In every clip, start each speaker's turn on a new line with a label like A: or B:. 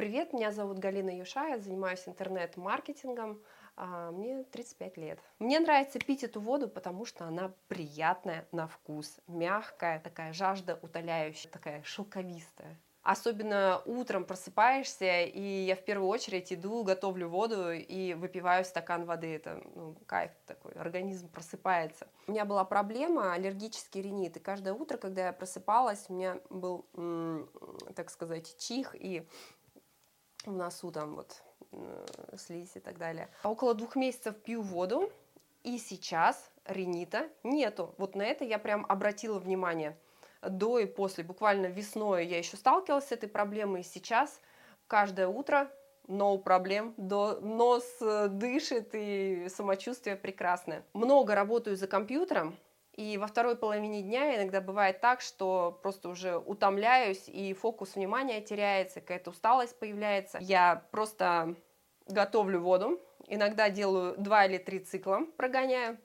A: Привет, меня зовут Галина Юша, я занимаюсь интернет-маркетингом, а, мне 35 лет. Мне нравится пить эту воду, потому что она приятная на вкус, мягкая, такая жажда утоляющая, такая шелковистая. Особенно утром просыпаешься, и я в первую очередь иду, готовлю воду и выпиваю стакан воды. Это ну, кайф такой, организм просыпается. У меня была проблема, аллергический ринит, и каждое утро, когда я просыпалась, у меня был, так сказать, чих, и в носу там вот слизь и так далее. Около двух месяцев пью воду, и сейчас ринита нету. Вот на это я прям обратила внимание – до и после. Буквально весной я еще сталкивалась с этой проблемой, и сейчас каждое утро no проблем, до, нос э, дышит и самочувствие прекрасное. Много работаю за компьютером, и во второй половине дня иногда бывает так, что просто уже утомляюсь, и фокус внимания теряется, какая-то усталость появляется. Я просто готовлю воду, иногда делаю два или три цикла, прогоняю,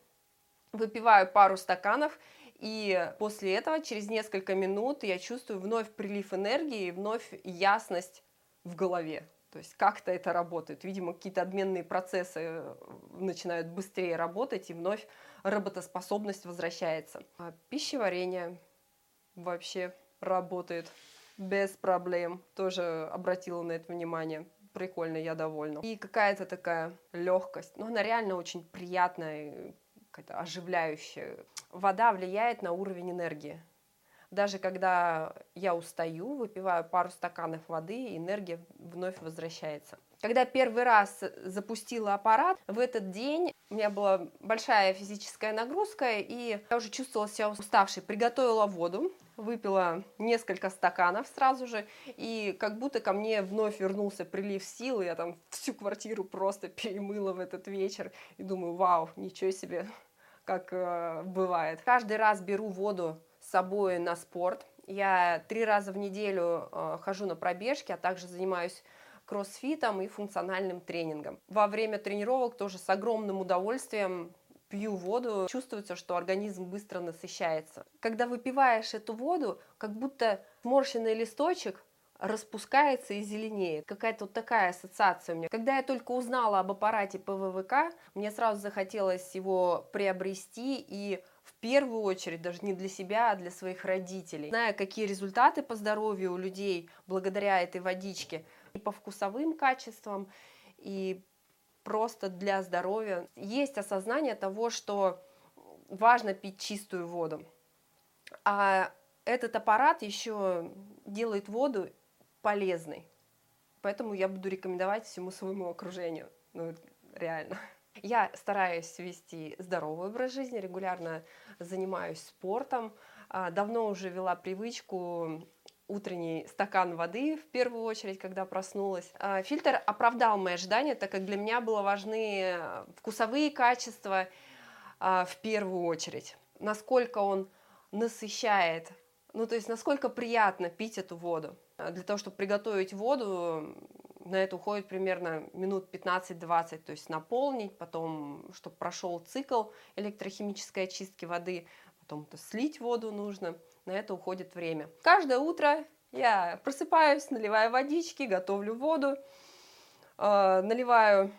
A: выпиваю пару стаканов, и после этого, через несколько минут, я чувствую вновь прилив энергии, вновь ясность в голове. То есть как-то это работает. Видимо, какие-то обменные процессы э, начинают быстрее работать, и вновь работоспособность возвращается. А пищеварение вообще работает без проблем. Тоже обратила на это внимание. Прикольно, я довольна. И какая-то такая легкость. Но она реально очень приятная, какая-то оживляющая. Вода влияет на уровень энергии. Даже когда я устаю, выпиваю пару стаканов воды, энергия вновь возвращается. Когда первый раз запустила аппарат, в этот день у меня была большая физическая нагрузка, и я уже чувствовала себя уставшей. Приготовила воду, выпила несколько стаканов сразу же, и как будто ко мне вновь вернулся прилив сил, я там всю квартиру просто перемыла в этот вечер, и думаю, вау, ничего себе, как э, бывает. Каждый раз беру воду с собой на спорт. Я три раза в неделю э, хожу на пробежки, а также занимаюсь кроссфитом и функциональным тренингом. Во время тренировок тоже с огромным удовольствием пью воду, чувствуется, что организм быстро насыщается. Когда выпиваешь эту воду, как будто сморщенный листочек распускается и зеленеет. Какая-то вот такая ассоциация у меня. Когда я только узнала об аппарате ПВВК, мне сразу захотелось его приобрести и в первую очередь даже не для себя, а для своих родителей. Зная, какие результаты по здоровью у людей благодаря этой водичке, и по вкусовым качествам, и просто для здоровья. Есть осознание того, что важно пить чистую воду. А этот аппарат еще делает воду полезной. Поэтому я буду рекомендовать всему своему окружению. Ну, реально. Я стараюсь вести здоровый образ жизни, регулярно занимаюсь спортом. А, давно уже вела привычку утренний стакан воды в первую очередь, когда проснулась. А, фильтр оправдал мои ожидания, так как для меня было важны вкусовые качества а, в первую очередь. Насколько он насыщает, ну то есть насколько приятно пить эту воду. Для того, чтобы приготовить воду, на это уходит примерно минут 15-20, то есть наполнить, потом, чтобы прошел цикл электрохимической очистки воды, потом -то слить воду нужно, на это уходит время. Каждое утро я просыпаюсь, наливаю водички, готовлю воду, э, наливаю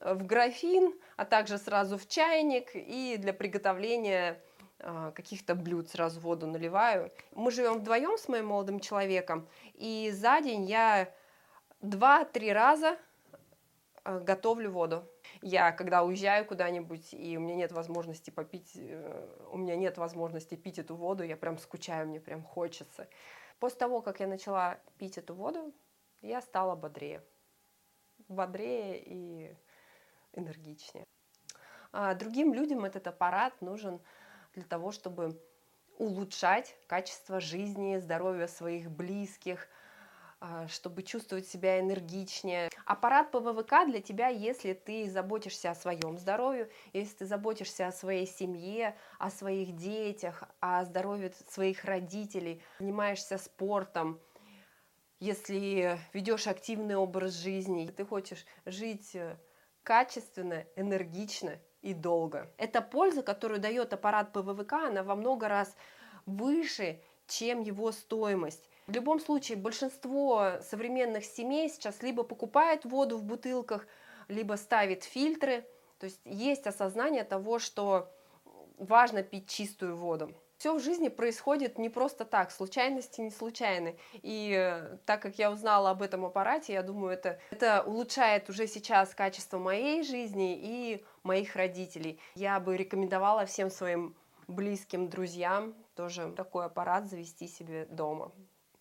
A: в графин, а также сразу в чайник и для приготовления а, каких-то блюд сразу воду наливаю. Мы живем вдвоем с моим молодым человеком, и за день я два-три раза а, готовлю воду. Я, когда уезжаю куда-нибудь, и у меня нет возможности попить, э, у меня нет возможности пить эту воду, я прям скучаю, мне прям хочется. После того, как я начала пить эту воду, я стала бодрее. Бодрее и энергичнее. А другим людям этот аппарат нужен для того, чтобы улучшать качество жизни, здоровье своих близких, чтобы чувствовать себя энергичнее. Аппарат ПВВК для тебя, если ты заботишься о своем здоровье, если ты заботишься о своей семье, о своих детях, о здоровье своих родителей, занимаешься спортом, если ведешь активный образ жизни, ты хочешь жить э, качественно, энергично и долго. Эта польза, которую дает аппарат ПВВК, она во много раз выше, чем его стоимость. В любом случае, большинство современных семей сейчас либо покупает воду в бутылках, либо ставит фильтры. То есть есть осознание того, что важно пить чистую воду. Все в жизни происходит не просто так, случайности не случайны. И э, так как я узнала об этом аппарате, я думаю, это, это улучшает уже сейчас качество моей жизни и моих родителей. Я бы рекомендовала всем своим близким друзьям тоже такой аппарат завести себе дома.